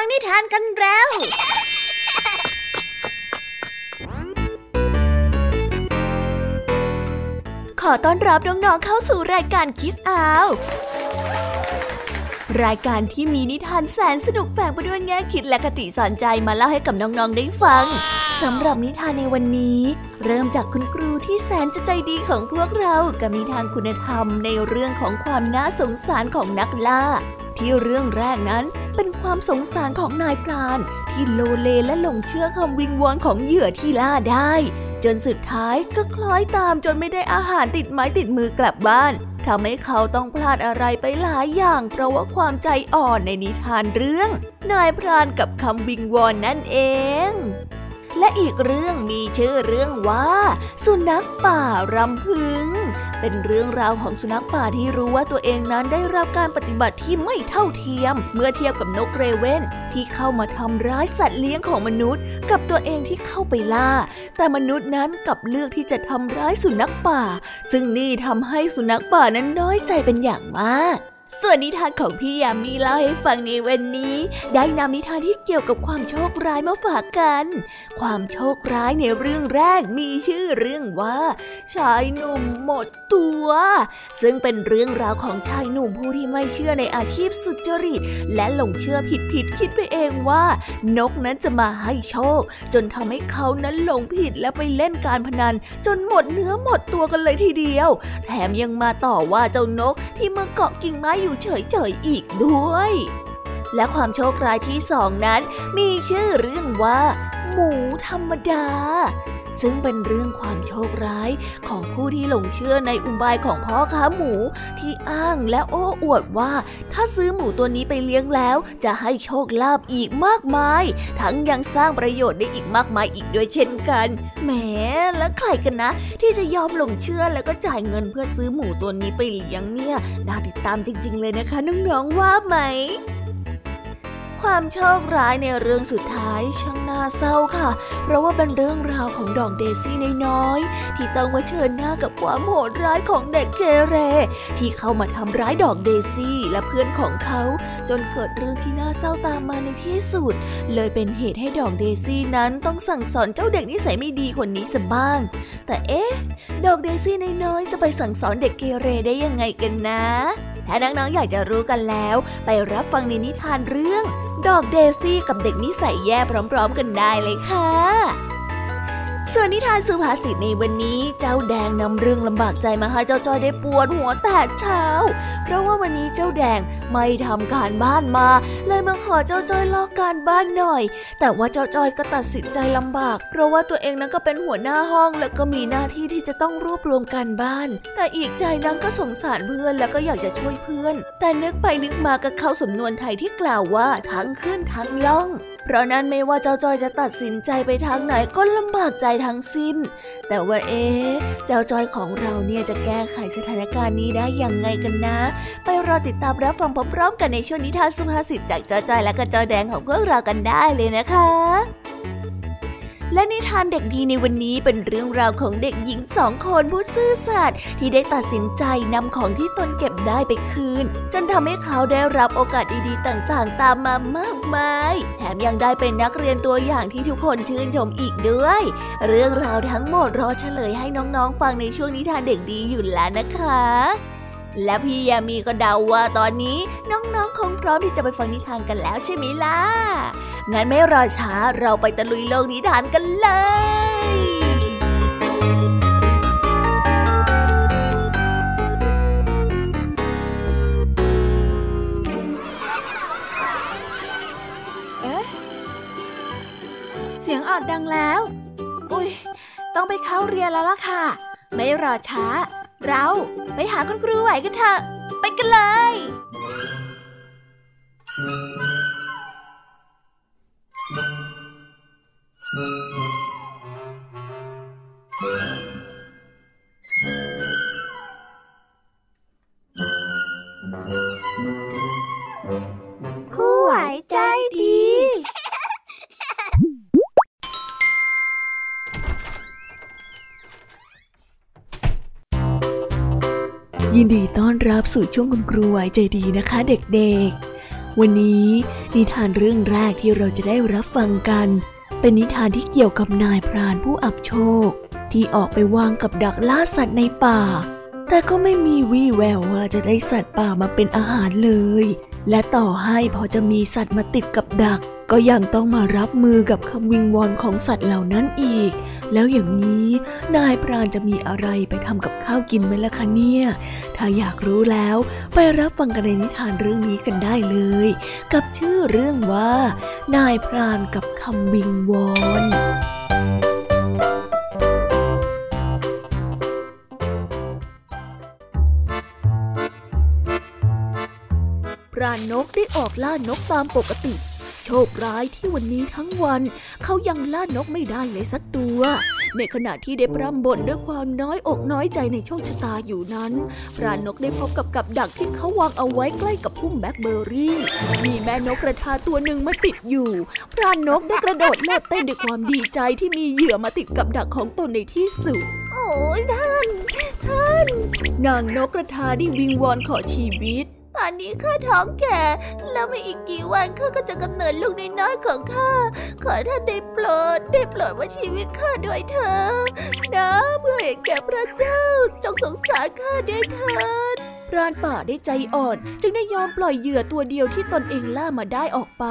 ฟังนิทานกันแล้ว ขอต้อนรับน้องๆเข้าสู่รายการคิสอาว รายการที่มีนิทานแสนสนุกแฝงไปด้วยแง่คิดและคติสอนใจมาเล่าให้กับน้องๆได้ฟัง สำหรับนิทานในวันนี้ เริ่มจากคุณครูที่แสนจะใจดีของพวกเรา กับนิทานคุณธรรมในเรื่องของความน่าสงสารของนักล่า ที่เรื่องแรกนั้นเป็นความสงสารของนายพราน ที่โลเลและหลงเชื่อคำวิงวอนของเหยื่อที่ล่าได้ จนสุดท้ายก็คล้อยตามจนไม่ได้อาหารติดไม้ติดมือกลับบ้านทำให้เขาต้องพลาดอะไรไปหลายอย่างเพราะว่าความใจอ่อนในนิทานเรื่อง นายพรานกับคำวิงวอนนั่นเอง และอีกเรื่องมีชื่อเรื่องว่า สุนัขป่ารำพึง เป็นเรื่องราวของสุนัขป่าที่รู้ว่าตัวเองนั้นได้รับการปฏิบัติที่ไม่เท่าเทียม เมื่อเทียบกับนกเรเวนที่เข้ามาทำร้ายสัตว์เลี้ยงของมนุษย์ กับตัวเองที่เข้าไปล่า แต่มนุษย์นั้นกลับเลือกที่จะทำร้ายสุนัขป่า ซึ่งนี่ทำให้สุนัขป่านั้นน้อยใจเป็นอย่างมาก ส่วนนิทานของพี่ยามีเล่าให้ฟังในวันนี้ ได้นำนิทานที่เกี่ยวกับความโชคร้ายมาฝากกัน ความโชคร้ายในเรื่องแรกมีชื่อเรื่องว่า ชายหนุ่มหมดตัว ซึ่งเป็นเรื่องราวของชายหนุ่มผู้ที่ไม่เชื่อในอาชีพสุจริต และหลงเชื่อผิดผิดคิดไปเองว่า นกนั้นจะมาให้โชค จนทำให้เขานั้นหลงผิดและไปเล่นการพนัน จนหมดเนื้อหมดตัวกันเลยทีเดียว แถมยังมาต่อว่าเจ้านกที่มาเกาะกิ่งไม้อยู่เฉยๆอีกด้วย และความโชคร้ายที่สองนั้นมีชื่อเรื่องว่า หมูธรรมดา ซึ่งเป็นเรื่องความโชคร้ายของผู้ที่หลงเชื่อในอุบายของพ่อค้าหมู ที่อ้างและโอ้อวดว่า ถ้าซื้อหมูตัวนี้ไปเลี้ยงแล้ว จะให้โชคลาภอีกมากมาย ทั้งยังสร้างประโยชน์ได้อีกมากมายอีกด้วยเช่นกันแหมแล้วใครกันนะ ที่จะยอมหลงเชื่อแล้วก็จ่ายเงินเพื่อซื้อหมูตัวนี้ไปเลี้ยงเนี่ยน่าติดตามจริง ๆ เลยนะคะน้องๆว่าไหม ความโชคร้ายในเรื่องสุดท้ายช่างน่าเศร้าค่ะ เพราะว่าเป็นเรื่องราวของดอกเดซี่น้อยๆที่ต้องมาเชิญหน้ากับความโหดร้ายของเด็กเกเร ที่เข้ามาทำร้ายดอกเดซี่และเพื่อนของเขา จนเกิดเรื่องที่น่าเศร้าตามมาในที่สุด เลยเป็นเหตุให้ดอกเดซี่นั้นต้องสั่งสอนเจ้าเด็กนิสัยไม่ดีคนนี้สับ้าง แต่เอ๊ะ ดอกเดซี่น้อยๆจะไปสั่งสอนเด็กเกเรได้ยังไงกันนะ ถ้าน้องๆอยากจะรู้กันแล้ว ไปรับฟังในนิทานเรื่อง ดอกเดซี่กับเด็กนิสัยแย่พร้อม ๆ กันได้เลยค่ะ ส่วนนิทานสุภาษิตในวันนี้เจ้าแดงนำเรื่องลำบากใจมาให้เจ้าจอยได้ปวดหัวแต่เช้า เพราะว่าวันนี้เจ้าแดงไม่ทำการบ้านมา เลยมาขอเจ้าจอยลอกการบ้านหน่อย แต่ว่าเจ้าจอยก็ตัดสินใจลำบาก เพราะว่าตัวเองนั้นก็เป็นหัวหน้าห้องแล้วก็มีหน้าที่ที่จะต้องรวบรวมการบ้าน แต่อีกใจนั้นก็สงสารเพื่อนแล้วก็อยากจะช่วยเพื่อน แต่นึกไปนึกมาก็เข้าสำนวนไทยที่กล่าวว่าทั้งขึ้นทั้งล่อง เพราะนั้นไม่ว่าเจ้าจอยจะตัดสินใจไปทางไหนก็ลำบากใจทั้งสิ้น แต่ว่าเอ๊เจ้าจอยของเราเนี่ยจะแก้ไขสถานการณ์นี้ได้อย่างไงกันนะ ไปรอติดตามรับฟังพร้อมๆกันในช่วงนิทานสุภาษิตจากเจ้าจอยและก็เจ้าแดงของพวกเรากันได้เลยนะคะ และนิทานเด็กดีในวันนี้เป็นเรื่องราวของเด็กหญิงสองคนผู้ซื่อสัตย์ที่ได้ตัดสินใจนำของที่ตนเก็บได้ไปคืน จนทำให้เขาได้รับโอกาสดีๆ ต่างๆ ตามมามากมาย แถมยังได้เป็นนักเรียนตัวอย่างที่ทุกคนชื่นชมอีกด้วย เรื่องราวทั้งหมดรอเฉลยให้น้องๆ ฟังในช่วงนิทานเด็กดีอยู่แล้วนะคะ และพี่ยามีก็เดาว่าตอนนี้น้องๆคงพร้อมที่จะไปฟังนิทานกันแล้วใช่ไหมล่ะ งั้นไม่รอช้าเราไปตะลุยโลกนิทานกันเลยเอ๊ะเสียงออดดังแล้ว อุ้ย ต้องไปเข้าเรียนแล้วล่ะค่ะ ไม่รอช้า เราไปหาคุณครูไหวกันเถอะ ไปกันเลยครูไหวใจดี ยินดีต้อนรับสู่ช่วงคุณครูไหวใจดีนะคะเด็กๆ วันนี้นิทานเรื่องแรกที่เราจะได้รับฟังกัน เป็นนิทานที่เกี่ยวกับนายพรานผู้อับโชค ที่ออกไปวางกับดักล่าสัตว์ในป่า แต่ก็ไม่มีวี่แววว่าจะได้สัตว์ป่ามาเป็นอาหารเลย และต่อให้พอจะมีสัตว์มาติดกับดัก ก็ยังต้องมารับมือกับคำวิงวอนของสัตว์เหล่านั้นอีก แล้วอย่างนี้นายพรานจะมีอะไรไปทำกับข้าวกินไหมล่ะคะเนี่ย ถ้าอยากรู้แล้วไปรับฟังกันในนิทานเรื่องนี้กันได้เลย กับชื่อเรื่องว่า นายพรานกับคำวิงวอนพรานนกได้ออกล่านกตามปกติ คร้ายที่วันนี้ทั้งวัน เขายังล่านกไม่ได้เลยสักตัว ในขณะที่ได้พร่ำบ่นด้วยความน้อยอกน้อยใจในโชคชะตาอยู่นั้นพรานกได้พบกับกับดักที่เขาวางเอาไว้ใกล้กับพุ่มแบล็คเบอร์รี่ มีแม่นกกระทาตัวหนึ่งมาติดอยู่ พรานกได้กระโดดโลดเต้นด้วยความดีใจที่มีเหยื่อมาติดกับดักของตนในที่สุดโอ้ยท่าน ท่าน นางนกกระทาได้วิงวอนขอชีวิต ตอนนี้ข้าท้องแก่ แล้วไม่อีกกี่วันข้าก็จะกำเนิดลูกน้อยๆของข้า ขอท่านได้โปรดได้โปรดว่าชีวิตข้าด้วยเถิดนะเพื่อเห็นแก่พระเจ้าจงสงสารข้าด้วยเถิด พรานป่าได้ใจอ่อนจึงได้ยอมปล่อยเหยื่อตัวเดียวที่ตนเองล่ามาได้ออกไป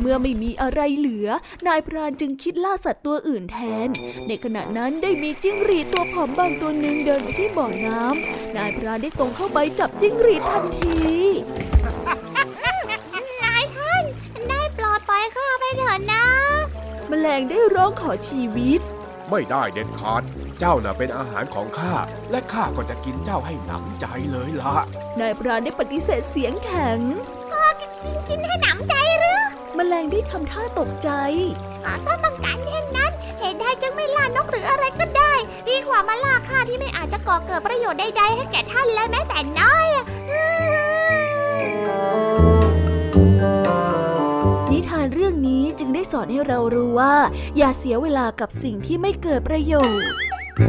เมื่อไม่มีอะไรเหลือ นายพรานจึงคิดล่าสัตว์ตัวอื่นแทน ในขณะนั้นได้มีจิ้งหรีดตัวผอมบางตัวหนึ่งเดินไปที่บ่อน้ำนายพรานได้ตรงเข้าไปจับจิ้งหรีดทันทีนายท่านได้โปรดปล่อยข้าไปเถิดนะ แมลงได้ร้องขอชีวิต ไม่ได้เด็ดขาดเจ้าน่ะเป็นอาหารของข้า และข้าก็จะกินเจ้าให้หนำใจเลยล่ะนายพรานได้ปฏิเสธเสียงแข็งกินกินให้หนำใจหรือแมลงได้ทำท่าตกใจอ่าถ้าต้องการเช่นนั้น เหตุใดจึงไม่ล่านกหรืออะไรก็ได้ ดีกว่ามาล่าข้าที่ไม่อาจจะก่อเกิดประโยชน์ใดๆให้แก่ท่านเลยแม้แต่น้อยอะนิทานเรื่องนี้จึงได้สอนให้เรารู้ว่า อย่าเสียเวลากับสิ่งที่ไม่เกิดประโยชน์เฮ้ย สุ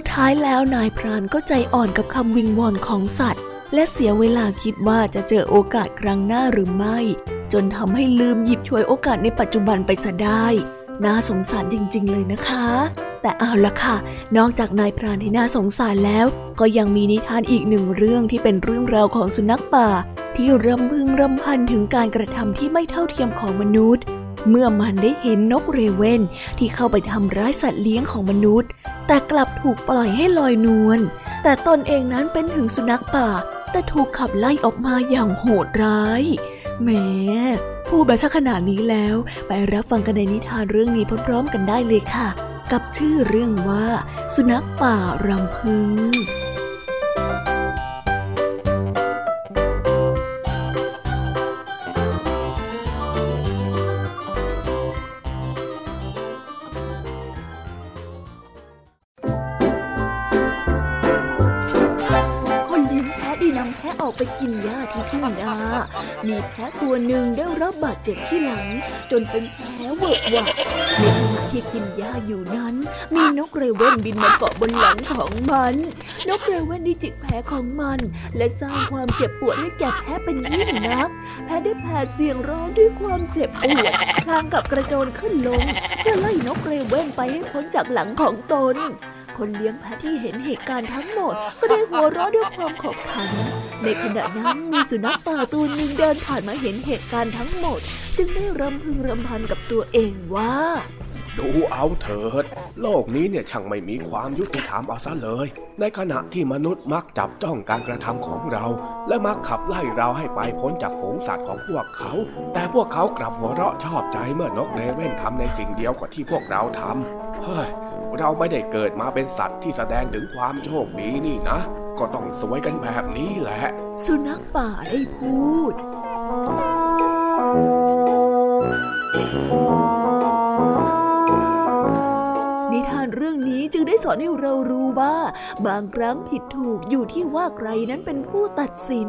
ดท้ายแล้วนายพรานก็ใจอ่อนกับคำวิงวอนของสัตว์ และเสียเวลาคิดว่าจะเจอโอกาสครั้งหน้าหรือไม่ จนทำให้ลืมหยิบฉวยโอกาสในปัจจุบันไปซะได้ น่าสงสารจริง ๆ เลยนะคะ แต่เอาละค่ะ นอกจากนายพรานที่น่าสงสารแล้ว ก็ยังมีนิทานอีกหนึ่งเรื่องที่เป็นเรื่องราวของสุนัขป่า ที่รำพึงรำพันถึงการกระทำที่ไม่เท่าเทียมของมนุษย์ เมื่อมันได้เห็นนกเรเวนที่เข้าไปทำร้ายสัตว์เลี้ยงของมนุษย์ แต่กลับถูกปล่อยให้ลอยนวลแต่ตนเองนั้นเป็นถึงสุนัขป่า แต่ถูกขับไล่ออกมาอย่างโหดร้ายแหมพูดไปสักขนาดนี้แล้ว ไปรับฟังกันในนิทานเรื่องนี้พร้อมๆกันได้เลยค่ะ กับชื่อเรื่องว่า สุนัขป่ารำพึง ได้นำแพะออกไปกินหญ้าที่ทุ่งนา มีแพะตัวหนึ่งได้รับบาดเจ็บที่หลัง จนเป็นแผลเวอะหวะในขณะที่กินหญ้าอยู่นั้น มีนกเรเว่นบินมาเกาะบนหลังของมัน นกเรเว่นได้จิกแผลของมัน และสร้างความเจ็บปวดให้แก่แพะเป็นยิ่งนัก แพะได้แผดเสียงร้องด้วยความเจ็บปวดคลางกับกระโจนขึ้นลงเพื่อไล่นกเรเว่นไปให้พ้นจากหลังของตน คนเลี้ยงแพะที่เห็นเหตุการณ์ทั้งหมด ก็ได้หัวเราะด้วยความขบขัน ในขณะนั้นมีสุนัขป่าตัวหนึ่งเดินผ่านมาเห็นเหตุการณ์ทั้งหมด จึงได้รำพึงรำพันกับตัวเองว่า ดูเอาเถิด โลกนี้เนี่ยช่างไม่มีความยุติธรรมเอาซะเลย ในขณะที่มนุษย์มักจับจ้องการกระทำของเรา และมักขับไล่เราให้ไปพ้นจากฝูงสัตว์ของพวกเขา แต่พวกเขากลับหัวเราะชอบใจเมื่อนกเรเว่นทำในสิ่งเดียวกับที่พวกเราทำเฮ้ย เราไม่ได้เกิดมาเป็นสัตว์ที่แสดงถึงความโชคดีนี่นะ ก็ต้องสวยกันแบบนี้แหละ สุนัขป่าได้พูดนิท รื่องนี้จึงได้สอนให้เรารู้ว่า บางครั้งผิดถูกอยู่ที่ว่าใครนั้นเป็นผู้ตัดสิน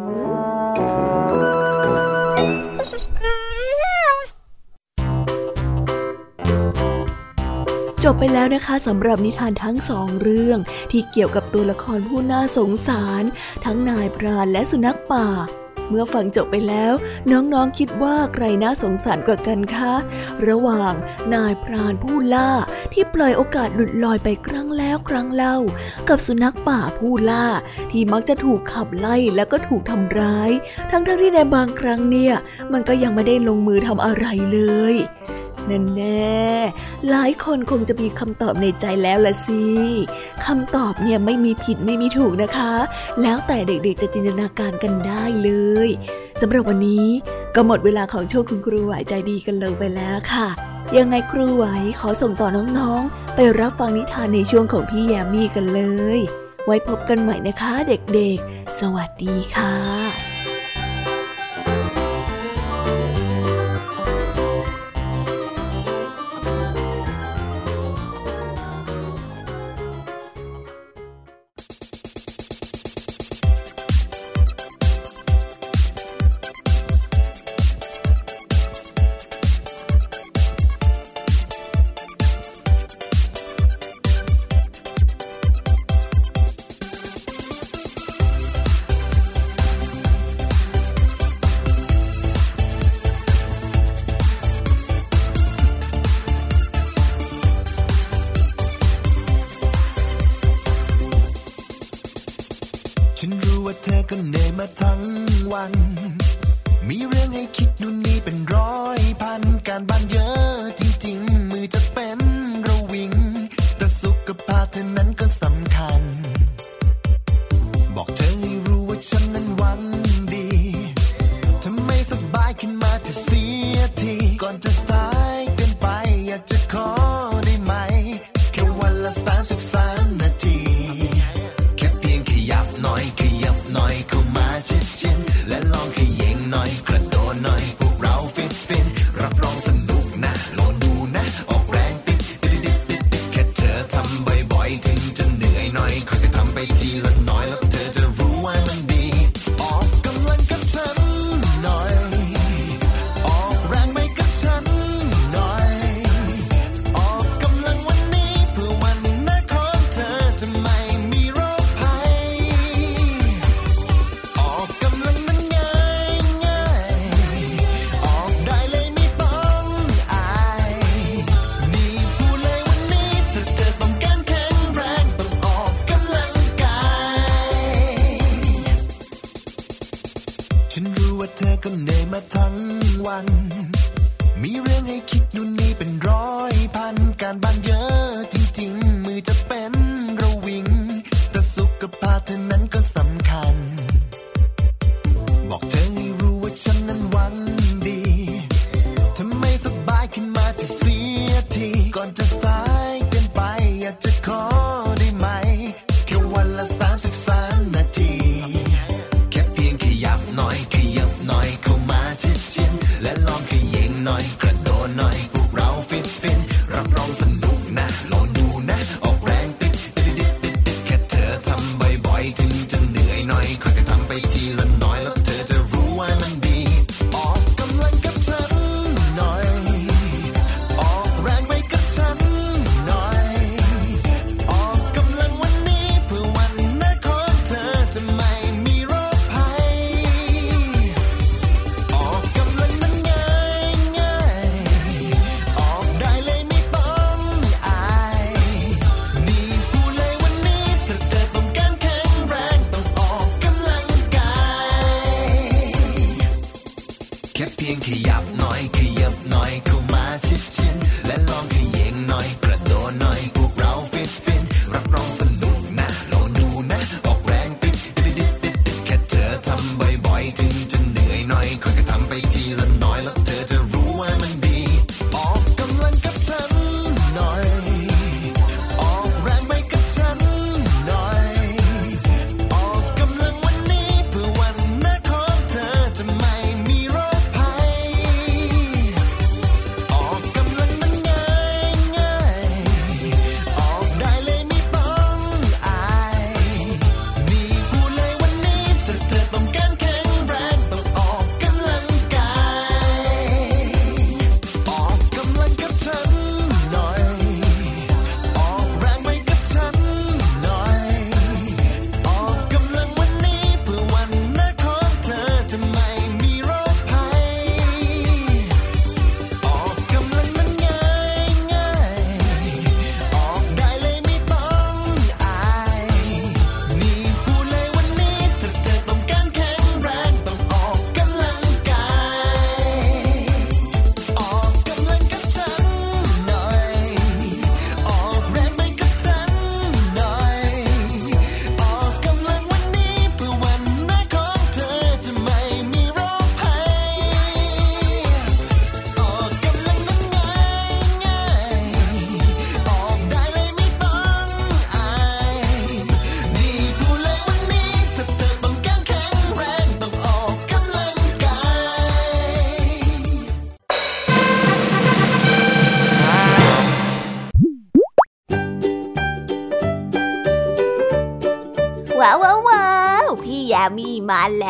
จบไปแล้วนะคะสำหรับนิทานทั้งสองเรื่องที่เกี่ยวกับตัวละครผู้น่าสงสาร ทั้งนายพรานและสุนัขป่า เมื่อฟังจบไปแล้ว น้องๆคิดว่าใครน่าสงสารกว่ากันคะ ระหว่างนายพรานผู้ล่าที่ปล่อยโอกาสหลุดลอยไปครั้งแล้วครั้งเล่า กับสุนัขป่าผู้ล่า ที่มักจะถูกขับไล่แล้วก็ถูกทำร้าย ทั้งๆทที่ในบางครั้งเนี่ย มันก็ยังไม่ได้ลงมือทำอะไรเลย นั่นแน่ หลายคนคงจะมีคำตอบในใจแล้วละสิคำตอบเนี่ยไม่มีผิดไม่มีถูกนะคะ แล้วแต่เด็กๆจะจินตนาการกันได้เลยสำหรับวันนี้ก็หมดเวลาของโชคคุณครูไหวใจดีกันเลยไปแล้วค่ะ ยังไงครูไหวขอส่งต่อน้องๆ ไปรับฟังนิทานในช่วงของพี่แยมมี่กันเลย ไว้พบกันใหม่นะคะเด็กๆ สวัสดีค่ะ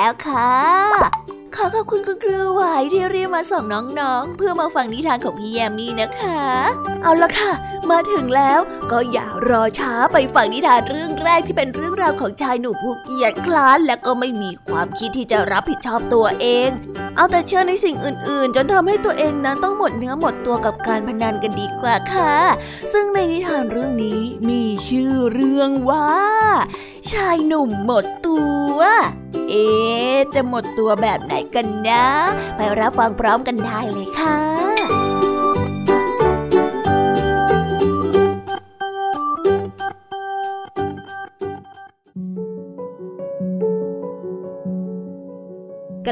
แล้วค่ะ ขอขอบคุณคุณครูไหวที่เรียกมาส่งน้องๆ เพื่อมาฟังนิทานของพี่แยมมี่นะคะ เอาละค่ะ มาถึงแล้วก็อย่ารอช้าไปฟังนิทานเรื่องแรกที่เป็นเรื่องราวของชายหนุ่มผู้เกียจคร้าน และก็ไม่มีความคิดที่จะรับผิดชอบตัวเอง เอาแต่เชื่อในสิ่งอื่นๆ จนทำให้ตัวเองนั้นต้องหมดเนื้อหมดตัวกับการพนันกันดีกว่าค่ะ ซึ่งในนิทานเรื่องนี้มีชื่อเรื่องว่าชายหนุ่มหมดตัว เอ๊จะหมดตัวแบบไหนกันนะ ไปรับฟังพร้อมกันได้เลยค่ะ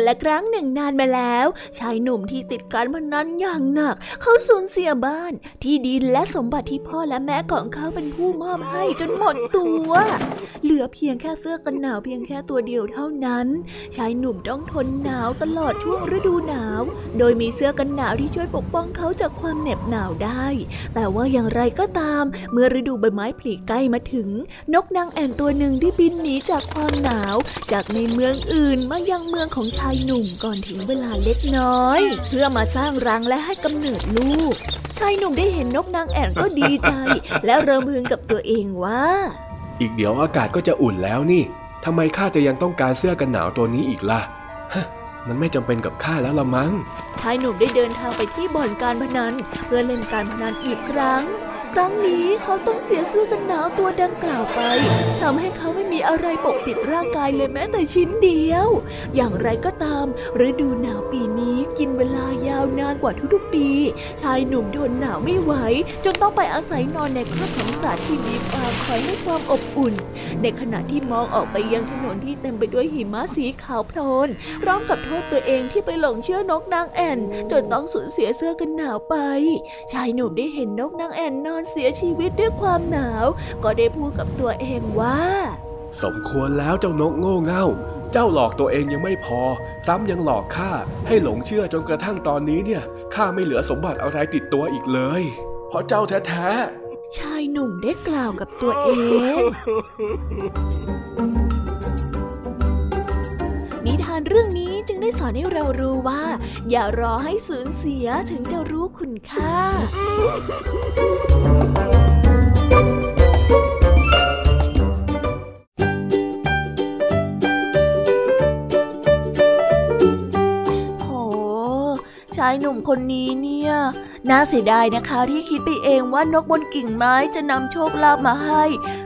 ละครั้งหนึ่งนานมาแล้ว ชายหนุ่มที่ติดการพนันอย่างหนัก เขาสูญเสียบ้านที่ดินและสมบัติที่พ่อและแม่ของเขาเป็นผู้มอบให้จนหมดตัว เหลือเพียงแค่เสื้อกันหนาวเพียงแค่ตัวเดียวเท่านั้น ชายหนุ่มต้องทนหนาวตลอดช่วงฤดูหนาว โดยมีเสื้อกันหนาวที่ช่วยปกป้องเขาจากความเหน็บหนาวได้ แต่ว่าอย่างไรก็ตาม เมื่อฤดูใบไม้ผลิใกล้มาถึง นกนางแอ่นตัวหนึ่งที่บินหนีจากความหนาว จากในเมืองอื่นมายังเมืองของชายหนุ่มก่อนถึงเวลาเล็กน้อย เพื่อมาสร้างรังและให้กำเนิดลูก ชายหนุ่มได้เห็นนกนางแอ่นก็ดีใจ และเริ่มพึงกับตัวเองว่า อีกเดี๋ยวอากาศก็จะอุ่นแล้วนี่ทำไมข้าจะยังต้องการเสื้อกันหนาวตัวนี้อีกล่ะฮะมันไม่จำเป็นกับข้าแล้วละมั้งชายหนุ่มได้เดินทางไปที่บ่อนการพนัน เพื่อเล่นการพนันอีกครั้ง ครั้งนี้เขาต้องเสียเสื้อกันหนาวตัวดังกล่าวไปทำให้เขาไม่มีอะไรปกปิดร่างกายเลยแม้แต่ชิ้นเดียว อย่างไรก็ตาม ฤดูหนาวปีนี้กินเวลายาวนานกว่าทุกๆปี ชายหนุ่มทนหนาวไม่ไหว จนต้องไปอาศัยนอนในครอบของสัตว์ที่มีฟางคอยให้ความอบอุ่น ในขณะที่มองออกไปยังถนนที่เต็มไปด้วยหิมะสีขาวโพลนพร้อมกับโทษตัวเองที่ไปหลงเชื่อนกนางแอ่น จนต้องสูญเสียเสื้อกันหนาวไป ชายหนุ่มได้เห็นนกนางแอ่นนอนเสียชีวิตด้วยความหนาว ก็ได้พูดกับตัวเองว่า สมควรแล้วเจ้านกโง่เง่า เจ้าหลอกตัวเองยังไม่พอ ซ้ำยังหลอกข้าให้หลงเชื่อจนกระทั่งตอนนี้เนี่ยข้าไม่เหลือสมบัติอะไรติดตัวอีกเลย เพราะเจ้าแท้ๆชายหนุ่มได้กล่าวกับตัวเองนิทานเรื่องนี้จึง ได้สอนให้เรารู้ว่า อย่ารอให้สูญเสียถึงจะรู้คุณค่าโหชายหนุ่มคนนี้เนี่ย น่าเสียดายนะคะที่คิดไปเองว่านกบนกิ่งไม้จะนำโชคลาภมาให้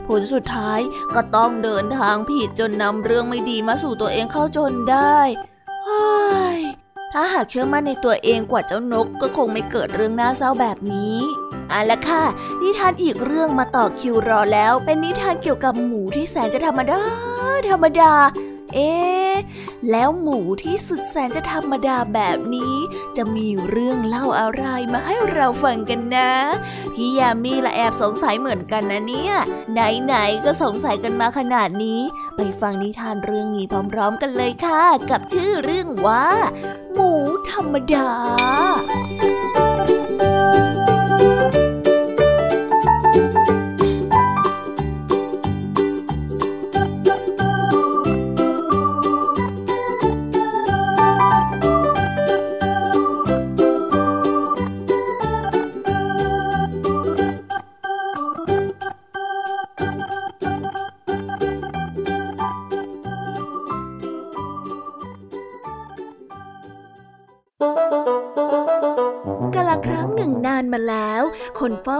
ผลสุดท้ายก็ต้องเดินทางผิดจนนำเรื่องไม่ดีมาสู่ตัวเองเข้าจนได้ ถ้าหากเชื่อมั่นในตัวเองกว่าเจ้านกก็คงไม่เกิดเรื่องน่าเศร้าแบบนี้เอาละค่ะ นิทานอีกเรื่องมาต่อคิวรอแล้ว เป็นนิทานเกี่ยวกับหมูที่แสนจะธรรมดา ธรรมดา เอ๊ะแล้วหมูที่สุดแสนจะธรรมดาแบบนี้ จะมีเรื่องเล่าอะไรมาให้เราฟังกันนะ พี่ยามีละแอบสงสัยเหมือนกันนะเนี่ย ไหนๆก็สงสัยกันมาขนาดนี้ ไปฟังนิทานเรื่องนี้พร้อมๆกันเลยค่ะ กับชื่อเรื่องว่า หมูธรรมดา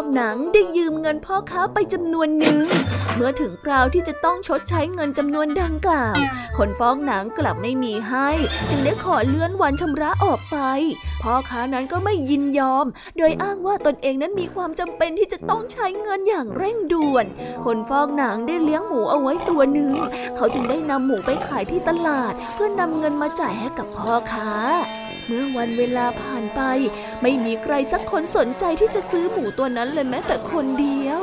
อกหนังได้ยืมเงินพ่อค้าไปจำนวนหนึ่ง เมื่อถึงคราวที่จะต้องชดใช้เงินจำนวนดังกล่าว คนฟ้อกหนังกลับไม่มีให้ จึงได้ขอเลื่อนวันชำระออกไป พ่อค้านั้นก็ไม่ยินยอม โดยอ้างว่าตนเองนั้นมีความจำเป็นที่จะต้องใช้เงินอย่างเร่งด่วน คนฟอกหนังได้เลี้ยงหมูเอาไว้ตัวหนึ่ง เขาจึงได้นำหมูไปขายที่ตลาด เพื่อนำเงินมาจ่ายให้กับพ่อค้า เมื่อวันเวลาผ่านไป ไม่มีใครสักคนสนใจที่จะซื้อหมูตัวนั้นเลยแม้แต่คนเดียว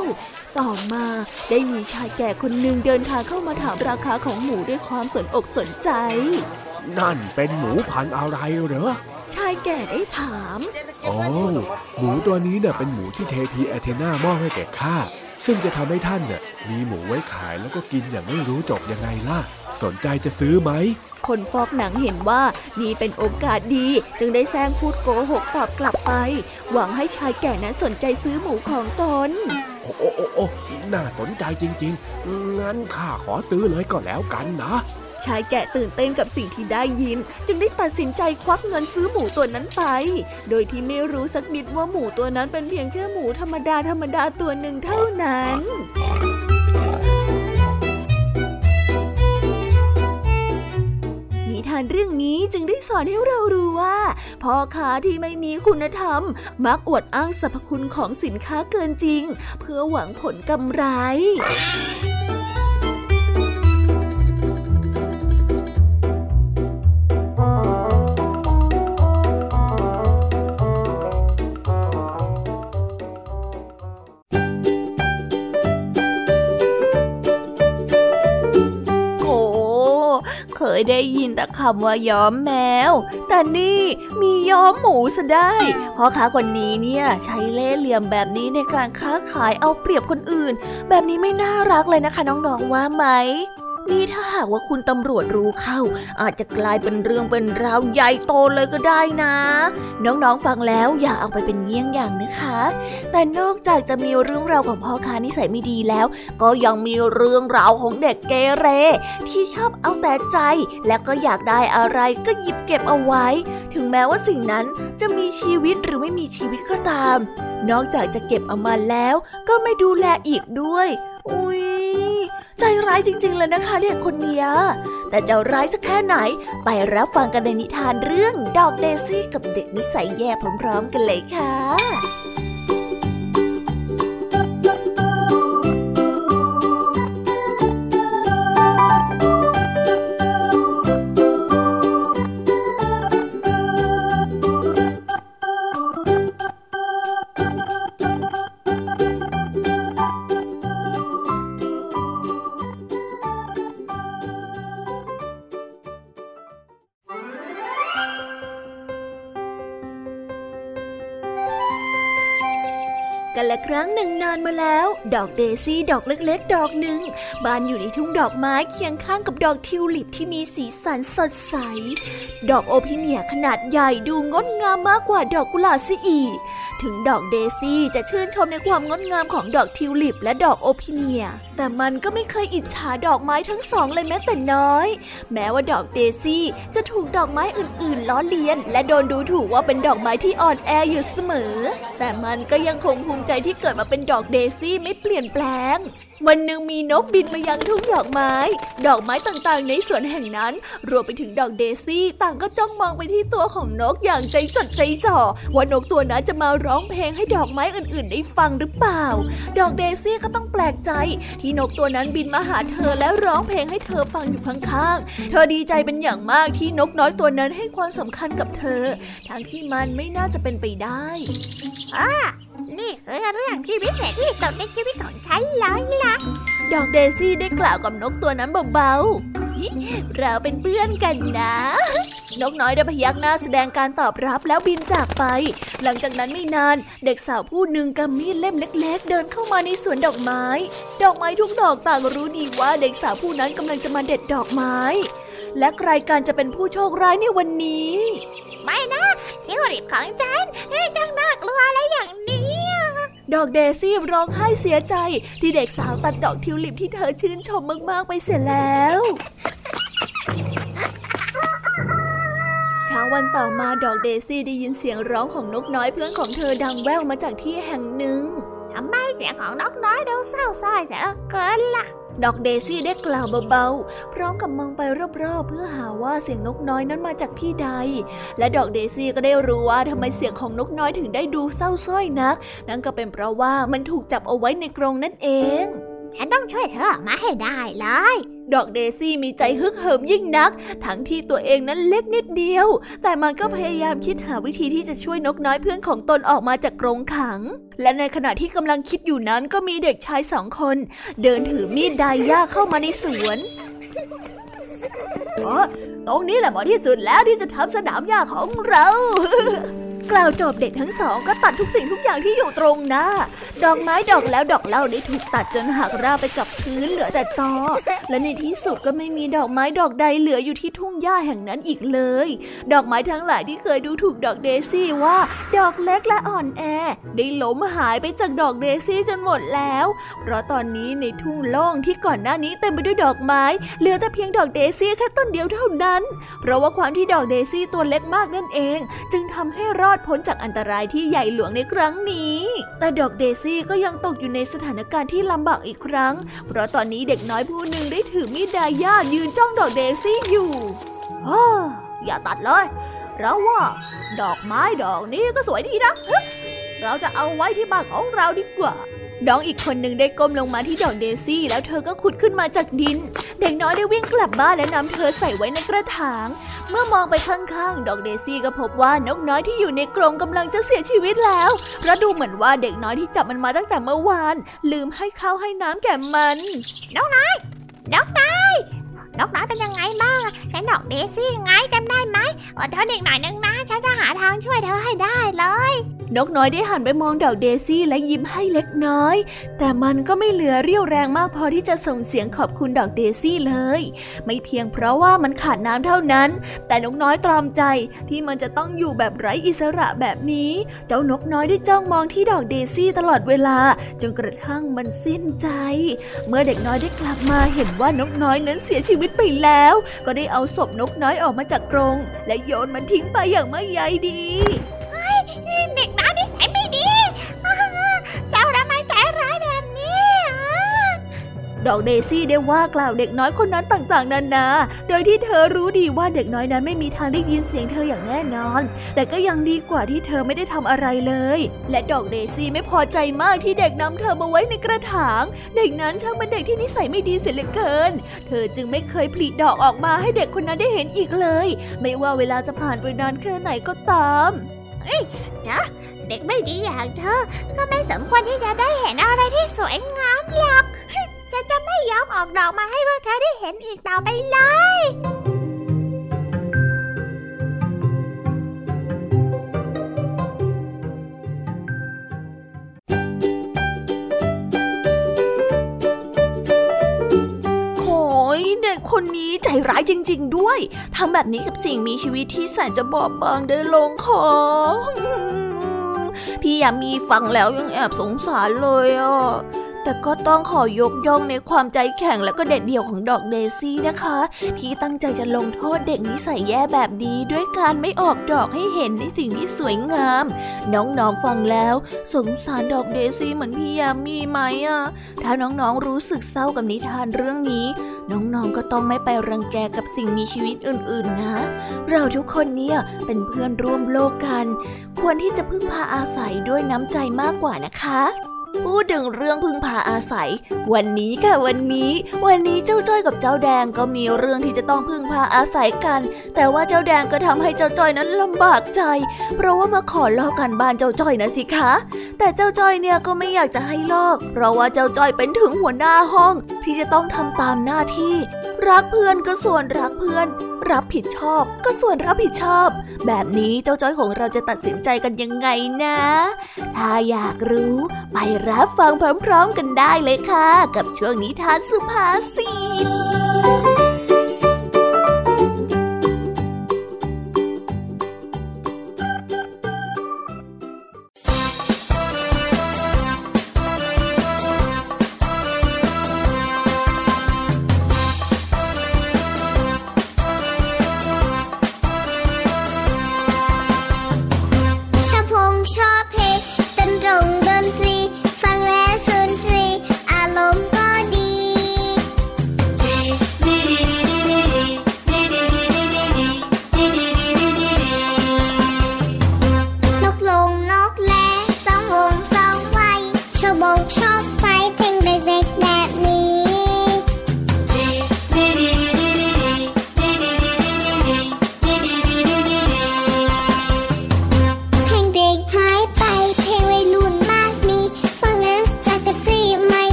ต่อมาได้มีชายแก่คนหนึ่งเดินทางเข้ามาถามราคาของหมูด้วยความสนอกสนใจ นั่นเป็นหมูพันธุ์อะไรเหรอชายแก่ได้ถามโอ้หมูตัวนี้เนี่ยเป็นหมูที่เทพีแอเธนามอบให้แก่ข้าซึ่งจะทำให้ท่านเนี่ยมีหมูไว้ขายแล้วก็กินอย่างไม่รู้จบยังไงล่ะ สนใจจะซื้อไหมคนฟอกหนังเห็นว่านี่เป็นโอกาสดีจึงได้แซงพูดโกหกตอบกลับไป หวังให้ชายแก่นั้นสนใจซื้อหมูของตน โอ้โอ้โอ้โอ้น่าสนใจจริง ๆ งั้นข้าขอซื้อเลยก็แล้วกันนะชายแกะตื่นเต้นกับสิ่งที่ได้ยิน จึงได้ตัดสินใจควักเงินซื้อหมูตัวนั้นไป โดยที่ไม่รู้สักนิดว่าหมูตัวนั้นเป็นเพียงแค่หมูธรรมดาธรรมดาตัวหนึ่งเท่านั้น นิทานเรื่องนี้จึงได้สอนให้เรารู้ว่า พ่อค้าที่ไม่มีคุณธรรม มักอวดอ้างสรรพคุณของสินค้าเกินจริง เพื่อหวังผลกำไร ยได้ยินแต่คำว่าย้อมแมว แต่นี่มีย้อมหมูซะได้พ่อค้าคนนี้เนี่ยใช้เล่ห์เหลี่ยมแบบนี้ในการค้าขายเอาเปรียบคนอื่น แบบนี้ไม่น่ารักเลยนะคะน้องๆว่าไหม นี่ถ้าหากว่าคุณตำรวจรู้เข้า อาจจะกลายเป็นเรื่องเป็นราวใหญ่โตเลยก็ได้นะ น้องๆฟังแล้วอย่าเอาไปเป็นเยี่ยงอย่างนะคะ แต่นอกจากจะมีเรื่องราวของพ่อค้านิสัยไม่ดีแล้ว ก็ยังมีเรื่องราวของเด็กเกเร ที่ชอบเอาแต่ใจ และก็อยากได้อะไรก็หยิบเก็บเอาไว้ ถึงแม้ว่าสิ่งนั้นจะมีชีวิตหรือไม่มีชีวิตก็ตาม นอกจากจะเก็บเอามาแล้ว ก็ไม่ดูแลอีกด้วย อุ้ย ใจร้ายจริง ๆ เลยนะคะเด็กคนเนี้ยแต่จะร้ายสักแค่ไหน ไปรับฟังกันในนิทานเรื่องดอกเดซี่กับเด็กนิสัยแย่พร้อม ๆ กันเลยค่ะานมาแล้ว ดอกเดซี่ดอกเล็กๆ ดอกหนึ่งบานอยู่ในทุ่งดอกไม้เคียงข้างกับดอกทิวลิปที่มีสีสันสดใส ดอกโอพิเนียขนาดใหญ่ดูงดงามมากกว่าดอกกุหลาบซะอีก ถึงดอกเดซี่จะชื่นชมในความงดงามของดอกทิวลิปและดอกโอพิเนีย แต่มันก็ไม่เคยอิจฉาดอกไม้ทั้งสองเลยแม้แต่น้อย แม้ว่าดอกเดซี่จะถูกดอกไม้อื่นๆล้อเลียน และโดนดูถูกว่าเป็นดอกไม้ที่อ่อนแออยู่เสมอ แต่มันก็ยังคงภูมิใจที่เกิดมาเป็นดอกเดซี่ไม่เปลี่ยนแปลง วันหนึ่งมีนกบินมายังทุ่งดอกไม้ ดอกไม้ต่างๆ ในสวนแห่งนั้น รวมไปถึงดอกเดซี่ ต่างก็จ้องมองไปที่ตัวของนกอย่างใจจดใจจ่อ ว่านกตัวนั้นจะมาร้องเพลงให้ดอกไม้อื่นๆ ได้ฟังหรือเปล่า ดอกเดซี่ก็ต้องแปลกใจ ที่นกตัวนั้นบินมาหาเธอและร้องเพลงให้เธอฟังอยู่ข้างๆ เธอดีใจเป็นอย่างมากที่นกน้อยตัวนั้นให้ความสำคัญกับเธอ ทั้งที่มันไม่น่าจะเป็นไปได้อ่า นี่คือเรื่องที่พิเศษที่สุดในชีวิตของฉันเลยล่ะ ดอกเดซี่ได้กล่าวกับนกตัวนั้นเบาๆ เราเป็นเพื่อนกันนะ นกน้อยได้พยักหน้าแสดงการตอบรับแล้วบินจากไป หลังจากนั้นไม่นานเด็กสาวผู้หนึ่งกำมีดเล่มเล็ก ๆ เดินเข้ามาในสวนดอกไม้ ดอกไม้ทุกดอกต่างรู้ดีว่าเด็กสาวผู้นั้นกำลังจะมาเด็ดดอกไม้ และใครการจะเป็นผู้โชคร้ายในวันนี้ ไม่นะทิวลิปของฉันเฮ้ยจังน่ากลัวอะไรอย่างนี้ ดอกเดซี่ร้องไห้เสียใจที่เด็กสาวตัดดอกทิวลิปที่เธอชื่นชมมาก ๆ ไปเสียแล้วเช้าวันต่อมาดอกเดซี่ได้ยินเสียงร้องของนกน้อยเพื่อนของเธอดังแว่วมาจากที่แห่งหนึ่งทำไมเสียงของนกน้อยดูเศร้าส้อยเสียเหลือเกินล่ะ ดอกเดซี่ได้กล่าวเบาๆ พร้อมกับมองไปรอบๆ เพื่อหาว่าเสียงนกน้อยนั้นมาจากที่ใด และดอกเดซี่ก็ได้รู้ว่าทำไมเสียงของนกน้อยถึงได้ดูเศร้าส้อยนัก นั่นก็เป็นเพราะว่ามันถูกจับเอาไว้ในกรงนั่นเอง ฉันต้องช่วยเธอออกมาให้ได้เลย ดอกเดซี่มีใจฮึกเหิมยิ่งนัก ทั้งที่ตัวเองนั้นเล็กนิดเดียว แต่มันก็พยายามคิดหาวิธีที่จะช่วยนกน้อยเพื่อนของตนออกมาจากกรงขัง และในขณะที่กำลังคิดอยู่นั้นก็มีเด็กชายสองคน เดินถือมีดไดาย่าเข้ามาในสวนอ๋อตรงนี้แหละเหมาะที่สุดแล้วที่จะทำสนามหญ้าของเรา กล่าวจบเด็กทั้งสองก็ตัดทุกสิ่งทุกอย่างที่อยู่ตรงหน้า ดอกไม้ดอกแล้วดอกเล่าได้ถูกตัดจนหักราไปกับพื้นเหลือแต่ตอ และในที่สุดก็ไม่มีดอกไม้ดอกใดเหลืออยู่ที่ทุ่งหญ้าแห่งนั้นอีกเลย ดอกไม้ทั้งหลายที่เคยดูถูกดอกเดซี่ว่า ดอกเล็กและอ่อนแอ ได้ล้มหายไปจากดอกเดซี่จนหมดแล้ว เพราะตอนนี้ในทุ่งโล่งที่ก่อนหน้านี้เต็มไปด้วยดอกไม้เหลือแต่เพียงดอกเดซี่แค่ต้นเดียวเท่านั้น เพราะว่าความที่ดอกเดซี่ตัวเล็กมากนั่นเอง จึงทำให้รอดพ้นจากอันตรายที่ใหญ่หลวงในครั้งนี้ แต่ดอกเดซี่ก็ยังตกอยู่ในสถานการณ์ที่ลำบากอีกครั้ง เพราะตอนนี้เด็กน้อยผู้หนึ่งได้ถือมีดดายายืนจ้องดอกเดซี่อยู่อ้ออย่าตัดเลยเราว่า ดอกไม้ดอกนี้ก็สวยดีนะ เราจะเอาไว้ที่บ้านของเราดีกว่า น้องอีกคนหนึ่งได้ก้มลงมาที่ดอกเดซี่ แล้วเธอก็ขุดขึ้นมาจากดิน เด็กน้อยได้วิ่งกลับบ้านและนำเธอใส่ไว้ในกระถาง เมื่อมองไปข้างๆ ดอกเดซี่ก็พบว่านกน้อยที่อยู่ในกรงกำลังจะเสียชีวิตแล้วเพราะดูเหมือนว่าเด็กน้อยที่จับมันมาตั้งแต่เมื่อวาน ลืมให้ข้าวให้น้ำแก่มัน นกน้อย นกน้อย นกน้อยเป็นยังไงบ้างแกดอกเดซี่ไงจำได้ไหมอดทนอีกหน่อยนึงนะ ฉันจะหาทางช่วยเธอให้ได้เลย นกน้อยได้หันไปมองดอกเดซี่และยิ้มให้เล็กน้อย แต่มันก็ไม่เหลือเรี่ยวแรงมากพอที่จะส่งเสียงขอบคุณดอกเดซี่เลย ไม่เพียงเพราะว่ามันขาดน้ำเท่านั้น แต่นกน้อยตรอมใจที่มันจะต้องอยู่แบบไร้อิสระแบบนี้ เจ้านกน้อยได้จ้องมองที่ดอกเดซี่ตลอดเวลา จนกระทั่งมันสิ้นใจ เมื่อเด็กน้อยได้กลับมาเห็นว่านกน้อยนั้นเสียชีวิตไปแล้ว ก็ได้เอาศพนกน้อยออกมาจากกรง และโยนมันทิ้งไปอย่างไม่ใยดีเด็ ดอกเดซี่ได้ว่ากล่าวเด็กน้อยคนนั้นต่างๆนานา โดยที่เธอรู้ดีว่าเด็กน้อยนั้นไม่มีทางได้ยินเสียงเธออย่างแน่นอน แต่ก็ยังดีกว่าที่เธอไม่ได้ทำอะไรเลย และดอกเดซี่ไม่พอใจมากที่เด็กนำเธอมาไว้ในกระถาง เด็กนั้นช่างเป็นเด็กที่นิสัยไม่ดีเสียเหลือเกิน เธอจึงไม่เคยผลิดอกออกมาให้เด็กคนนั้นได้เห็นอีกเลย ไม่ว่าเวลาจะผ่านไปนานแค่ไหนก็ตามเฮ้ยจ๊ะเด็กไม่ดีอย่างเธอ ก็ไม่สมควรที่จะได้เห็นอะไรที่สวยงามหรอก ฉันจะไม่ยอมออกดอกมาให้พวกเธอได้เห็นอีกต่อไปเลยโหยเด็กคนนี้ใจร้ายจริง ๆ ด้วย ทำแบบนี้กับสิ่งมีชีวิตที่แสนจะบอบบางได้ลงคอพี่ยามีฟังแล้วยังแอบสงสารเลยอะ แต่ก็ต้องขอยกย่องในความใจแข็งและก็เด็ดเดี่ยวของดอกเดซี่นะคะ ที่ตั้งใจจะลงโทษเด็กนิสัยแย่แบบนี้ด้วยการไม่ออกดอกให้เห็นในสิ่งที่สวยงาม น้องๆฟังแล้วสงสารดอกเดซี่เหมือนพี่ยามีไหมอะถ้าน้องๆรู้สึกเศร้ากับนิทานเรื่องนี้ น้องๆก็ต้องไม่ไปรังแกกับสิ่งมีชีวิตอื่นๆนะ เราทุกคนเนี่ยเป็นเพื่อนร่วมโลกกัน ควรที่จะพึ่งพาอาศัยด้วยน้ำใจมากกว่านะคะ พูดถึงเรื่องพึ่งพาอาศัย วันนี้ค่ะวันนี้ วันนี้เจ้าจ้อยกับเจ้าแดงก็มีเรื่องที่จะต้องพึ่งพาอาศัยกัน แต่ว่าเจ้าแดงก็ทำให้เจ้าจ้อยนั้นลำบากใจ เพราะว่ามาขอลอกกันบ้านเจ้าจ้อยนะสิคะ แต่เจ้าจ้อยเนี่ยก็ไม่อยากจะให้ลอก เพราะว่าเจ้าจ้อยเป็นถึงหัวหน้าห้อง ที่จะต้องทำตามหน้าที่ รักเพื่อนก็ส่วนรักเพื่อน รับผิดชอบก็ส่วนรับผิดชอบ แบบนี้เจ้าจ้อยของเราจะตัดสินใจกันยังไงนะ ถ้าอยากรู้ ไปรับฟังพร้อมๆกันได้เลยค่ะ กับช่วงนิทานสุภาษิต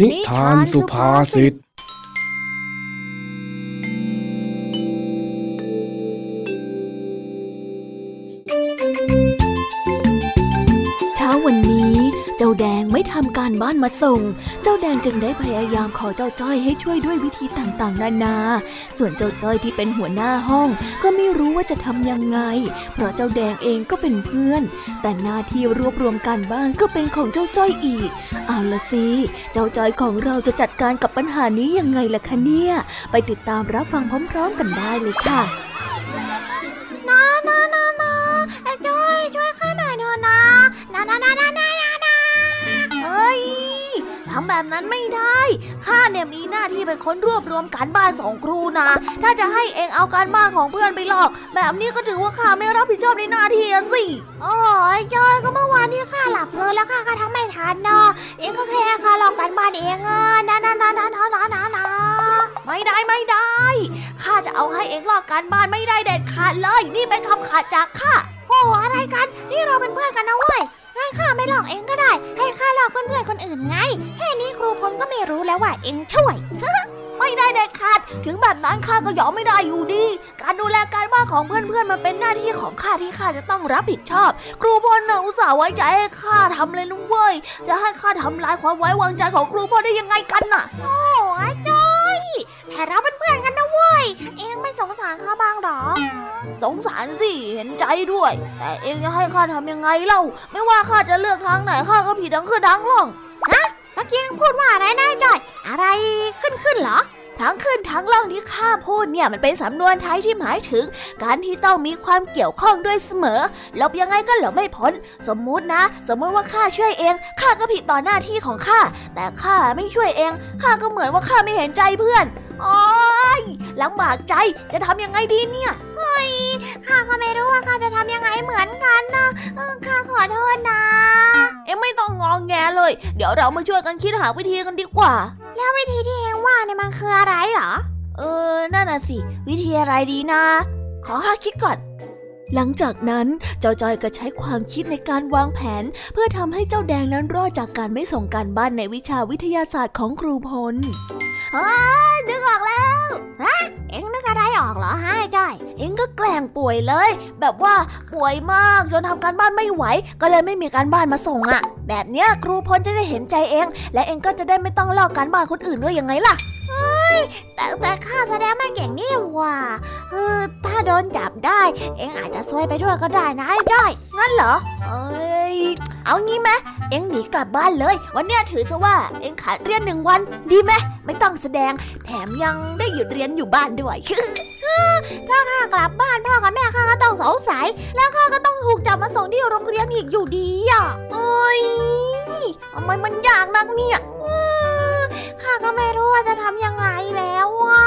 นิทานสุภาษิต บ้านมาส่ง เจ้าแดงจึงได้พยายามขอเจ้าจ้อยให้ช่วยด้วยวิธีต่างๆ นานา ส่วนเจ้าจ้อยที่เป็นหัวหน้าห้อง ก็ไม่รู้ว่าจะทำยังไง เพราะเจ้าแดงเองก็เป็นเพื่อน แต่หน้าที่รวบรวมการบ้านก็เป็นของเจ้าจ้อยอีก เอาละสิ เจ้าจ้อยของเราจะจัดการกับปัญหานี้ยังไงล่ะคะเนี่ย ไปติดตามรับฟังพร้อม ๆ กันได้เลยค่ะนานานานาจ้อยช่วยข้าหน่อยเถอะนะนานานานาทำแบบนั้นไม่ได้ข้าเนี่ยมีหน้าที่เป็นคนรวบรวมการบ้านสองครูนะ ถ้าจะให้เองเอาการบ้านของเพื่อนไปหลอก แบบนี้ก็ถือว่าข้าไม่รับผิดชอบในหน้าที่สิโอ้ยจอยก็เมื่อวานนี้ข้าหลับเลยแล้วข้าก็ทำไม่ทันเนาะเองก็แค่ข้าลอกการบ้านเองอะนะนะนะนะนะนะนะนะไม่ได้ไม่ได้ข้าจะเอาให้เองลอกการบ้านไม่ได้เด็ดขาดเลย นี่เป็นคำขาดจากข้าโอ้อะไรกัน นี่เราเป็นเพื่อนกันนะเว้ย ให้ข้าไม่หลอกเองก็ได้ ให้ข้าหลอกเพื่อนๆคนอื่นไง แค่นี้ครูพลก็ไม่รู้แล้วว่าเองช่วย ไม่ได้เด็ดขาด ถึงแบบนั้นข้าก็ยอมไม่ได้อยู่ดี การดูแลการบ้านของเพื่อนๆมันเป็นหน้าที่ของข้าที่ข้าจะต้องรับผิดชอบ ครูพลน่ะอุตส่าห์ไว้ใจให้ข้าทำเลยนุ้งเว้ย จะให้ข้าทำลายความไว้วางใจของครูพลได้ยังไงกันน่ะ โอ้ยจ้อยแต่เราเป็นเพื่อนกัน เว้ยเองไม่สงสารข้าบ้างหรอ สงสารสิเห็นใจด้วย แต่เองจะให้ข้าทำยังไงเล่า ไม่ว่าข้าจะเลือกทางไหนข้าก็ผิดทั้งขึ้นทั้งลงนะเมื่อกี้พูดว่าอะไรนายจอย อะไรขึ้นขึ้นเหรอทั้งขึ้นทั้งล่องที่ข้าพูดเนี่ยมันเป็นสำนวนไทยที่หมายถึง การที่ต้องมีความเกี่ยวข้องด้วยเสมอลบยังไงก็หลบไม่พ้น สมมุตินะ สมมติว่าข้าช่วยเองข้าก็ผิดต่อหน้าที่ของข้าแต่ข้าไม่ช่วยเองข้าก็เหมือนว่าข้าไม่เห็นใจเพื่อน โอ้ยลำบากใจจะทำยังไงดีเนี่ยเฮ้ยข้าก็ไม่รู้ว่าข้าจะทำยังไงเหมือนกันนะข้าขอโทษนะ เอ็งไม่ต้องงองแงเลย เดี๋ยวเรามาช่วยกันคิดหาวิธีกันดีกว่า แล้ววิธีที่เอ็งว่าเนี่ยมันคืออะไรเหรอ เออนั่นน่ะสิ วิธีอะไรดีนะ ขอข้าคิดก่อน หลังจากนั้นเจ้าจอยก็ใช้ความคิดในการวางแผน เพื่อทำให้เจ้าแดงนั้นรอดจากการไม่ส่งการบ้านในวิชาวิทยาศาสตร์ของครูพลฮ้นึกออกแล้วฮะเอ็งนึกอะไรออกเหรอฮะจ้อย เอ็งก็แกล้งป่วยเลย แบบว่าป่วยมากจนทำการบ้านไม่ไหว ก็เลยไม่มีการบ้านมาส่งอะ่ะ แบบเนี้ยครูพลจะได้เห็นใจเองและเอ็งก็จะได้ไม่ต้องลอกการบ้านคนอื่นด้วยยังไงล่ะ เฮ้ย แต่แต่ข้าแสดงไม่เก่งนี่ว่าเออถ้าโดนจับได้ เอ็งอาจจะซวยไปด้วยก็ได้นะไอ้จ้อยงั้นเหรอ เอ้ย เอางี้ไหมเอ็งหนีกลับบ้านเลย วันเนี้ยถือซะว่าเอ็งขาดเรียนหนึ่งวัน ดีไหมไม่ต้องแสดง แถมยังได้หยุดเรียนอยู่บ้านด้วยถ้าข้ากลับบ้านพ่อกับแม่ข้าก็ต้องสงสัย แล้วข้าก็ต้องถูกจับมาส่งที่โรงเรียนอีกอยู่ดีอะโอ้ยทำไมมันยากนักเนี่ย ก็ไม่รู้ว่าจะทำยังไงแล้วว่ะ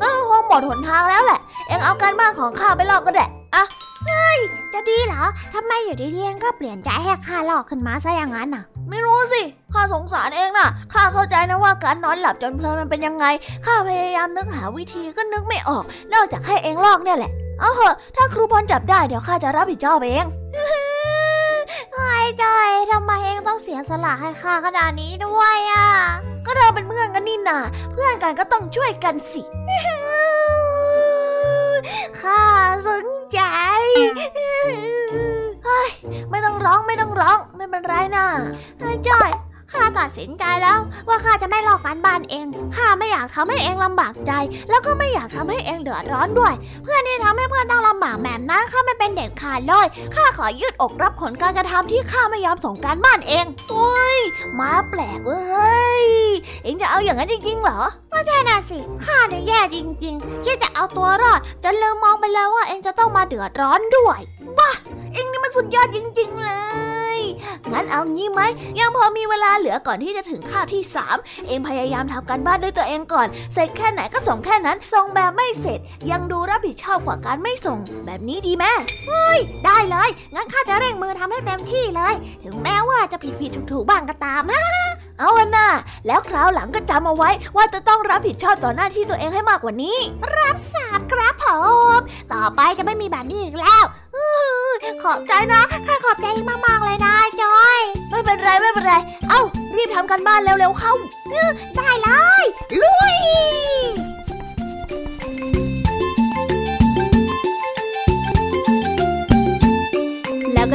เออคงหมดหนทางแล้วแหละ เอ็งเอาการบ้านของข้าไปลอกก็ได้อะเฮ้ย จะดีเหรอทำไมอยู่ดีๆเองก็เปลี่ยนใจให้ข้าลอกขึ้นมาซะอย่างนั้นน่ะ ไม่รู้สิข้าสงสารเองน่ะข้าเข้าใจนะว่าการนอนหลับจนเพลินมันเป็นยังไงข้าพยายามนึกหาวิธีก็นึกไม่ออก นอกจากให้เองลอกเนี่ยแหละเอาเหอะถ้าครูพลจับได้เดี๋ยวข้าจะรับผิดชอบเองไอ้จอยทำไมเองต้องเสียสละให้ข้าขนาดนี้ด้วยอะ ก็เราเป็นเพื่อนกันนี่นา เพื่อนกันก็ต้องช่วยกันสิข้าสนใจเฮ้ยไม่ต้องร้องไม่ต้องร้องไม่เป็นไรนะไอ้จ้อย ข้าตัดสินใจแล้วว่าข้าจะไม่ลอกการบ้านเอง ข้าไม่อยากทำให้เองลำบากใจ แล้วก็ไม่อยากทำให้เองเดือดร้อนด้วย เพื่อนที่ทำให้เพื่อนต้องลำบากแบบนั้นข้าไม่เป็นเด็ดขาดเลย ข้าขอยืดอกรับผลการกระทำที่ข้าไม่ยอมส่งการบ้านเองอุ้ยมาแปลกเว้ย เองจะเอาอย่างนั้นจริงๆเหรอก็ใช่น่ะสิ ข้าเนี่ยแย่จริงๆคิดจะเอาตัวรอดจนลืมมองไปแล้วว่าเองจะต้องมาเดือดร้อนด้วย ว้าเองนี่มันสุดยอดจริง ๆ เลย งั้นเอางี้ไหม ยังพอมีเวลาเหลือก่อนที่จะถึงข้าวที่สามเองพยายามทำการบ้านด้วยตัวเองก่อน เสร็จแค่ไหนก็ส่งแค่นั้น ส่งแบบไม่เสร็จ ยังดูรับผิดชอบกว่าการไม่ส่ง แบบนี้ดีไหมเฮ้ย ได้เลย งั้นข้าจะเร่งมือทำให้เต็มที่เลย ถึงแม้ว่าจะผิดผิดถูกถูกบ้างก็ตามฮ เอาอันน่ะแล้วคราวหลังก็จำเอาไว้ว่าจะต้องรับผิดชอบต่อหน้าที่ตัวเองให้มากกว่านี้ รับทราบครับผมต่อไปจะไม่มีแบบนี้อีกแล้วขอบใจนะข้าขอบใจมากๆเลยนะจอย ไม่เป็นไรไม่เป็นไร เอ้ารีบทำกันบ้านเร็วๆเข้าได้เลยลุย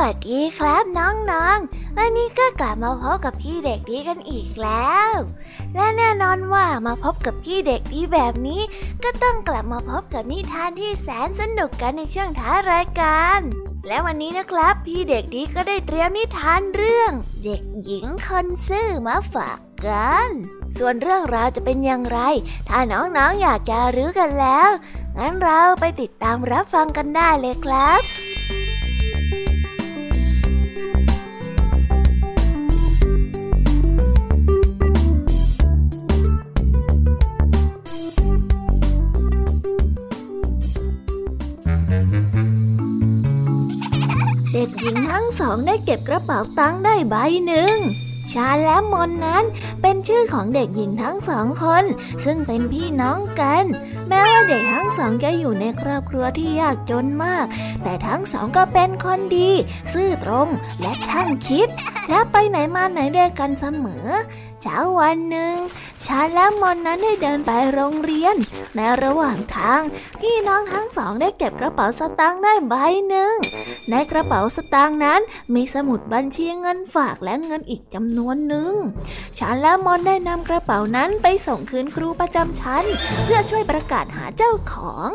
วัสดีครับน้องๆ วันนี้ก็กลับมาพบกับพี่เด็กดีกันอีกแล้ว และแน่นอนว่ามาพบกับพี่เด็กดีแบบนี้ ก็ต้องกลับมาพบกับนิทานที่แสนสนุกกันในช่วงท้ารายการ และวันนี้นะครับพี่เด็กดีก็ได้เตรียมนิทานเรื่อง เด็กหญิงคนซื่อมาฝากกัน ส่วนเรื่องราวจะเป็นอย่างไร ถ้าน้องๆออยากจะรู้กันแล้ว งั้นเราไปติดตามรับฟังกันได้เลยครับ กหญิงทั้งสองได้เก็บกระเป๋าตังค์ได้ใบหนึ่ง ชาและมนนั้นเป็นชื่อของเด็กหญิงทั้งสองคน ซึ่งเป็นพี่น้องกัน แม้ว่าเด็กทั้งสองจะอยู่ในครอบครัวที่ยากจนมาก แต่ทั้งสองก็เป็นคนดี ซื่อตรงและช่างคิด และไปไหนมาไหนด้วยกันเสมอ เช้าวันหนึ่งชาและมอนนั้นได้เดินไปโรงเรียน ในระหว่างทางพี่น้องทั้งสองได้เก็บกระเป๋าสตางค์ได้ใบหนึ่ง ในกระเป๋าสตางค์นั้นมีสมุดบัญชีเงินฝากและเงินอีกจำนวนหนึ่งชาและมอนได้นำกระเป๋านั้นไปส่งคืนครูประจำชั้น เพื่อช่วยประกาศหาเจ้าของ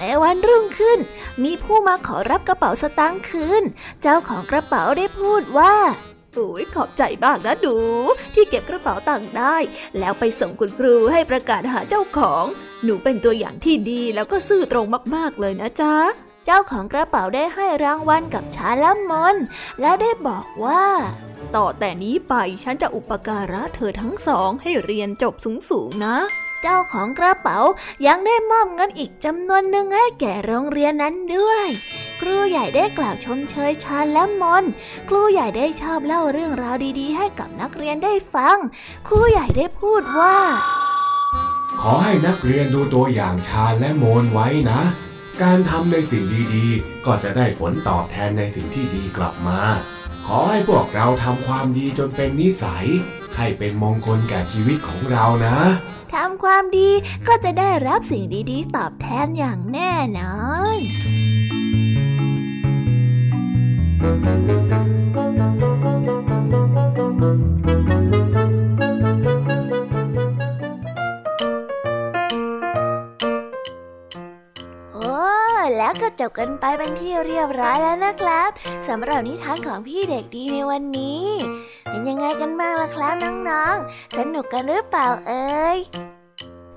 ในวันรุ่งขึ้น มีผู้มาขอรับกระเป๋าสตางค์คืน เจ้าของกระเป๋าได้พูดว่าโอ้ยขอบใจมากนะดู ที่เก็บกระเป๋าตังค์ได้ แล้วไปส่งคุณครูให้ประกาศหาเจ้าของ หนูเป็นตัวอย่างที่ดีแล้วก็ซื่อตรงมากๆเลยนะจ๊ะ เจ้าของกระเป๋าได้ให้รางวัลกับชาละมนและได้บอกว่า ต่อแต่นี้ไปฉันจะอุปการะเธอทั้งสองให้เรียนจบสูงๆนะ เจ้าของกระเป๋ายังได้มอบเงินอีกจำนวนหนึ่งให้แก่โรงเรียนนั้นด้วย ครูใหญ่ได้กล่าวชมเชยชาและมนครูใหญ่ได้ชอบเล่าเรื่องราวดีๆ ให้กับนักเรียนได้ฟัง ครูใหญ่ได้พูดว่า ขอให้นักเรียนดูตัวอย่างชาและมอนไว้นะ การทำในสิ่งดีๆ ก็จะได้ผลตอบแทนในสิ่งที่ดีกลับมา ขอให้พวกเราทำความดีจนเป็นนิสัย ให้เป็นมงคลแก่ชีวิตของเรานะ ทำความดีก็จะได้รับสิ่งดีๆ ตอบแทนอย่างแน่นอน จบกันไปเป็นที่เรียบร้อยแล้วนะครับสำหรับนิทานของพี่เด็กดีในวันนี้ เป็นยังไงกันบ้างล่ะครับน้องๆ สนุกกันหรือเปล่าเอ่ย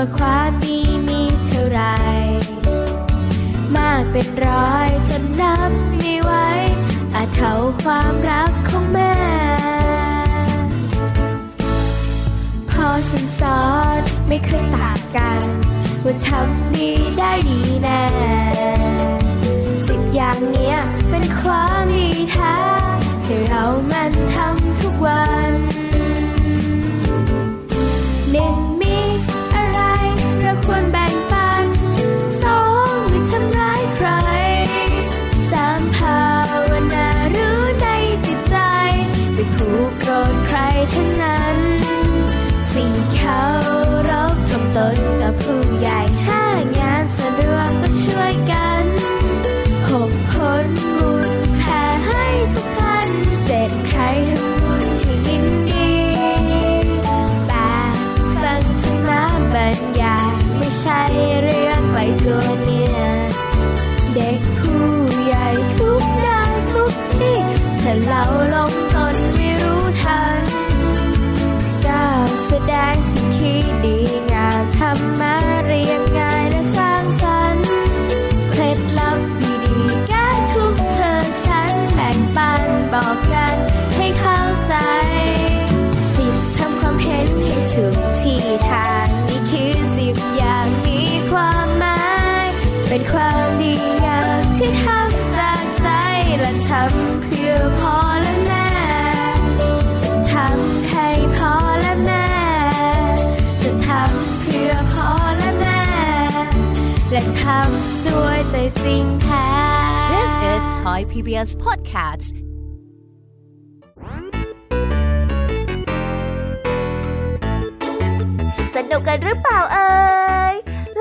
ว่าความดีมีเท่าไร มากเป็นร้อยจนนับไม่ไหวอาจเท่าความรักของแม่ พอฉันสอนไม่เคยต่างกัน ว่าทำดีได้ดีแน่สิบอย่างเนี้ยเป็นความดีแท้ให้เรามันทำทุกวัน ต ด้วยใจจริงแท้ This is Thai PBS Podcast สนุกกันหรือเปล่าเอ่ยหล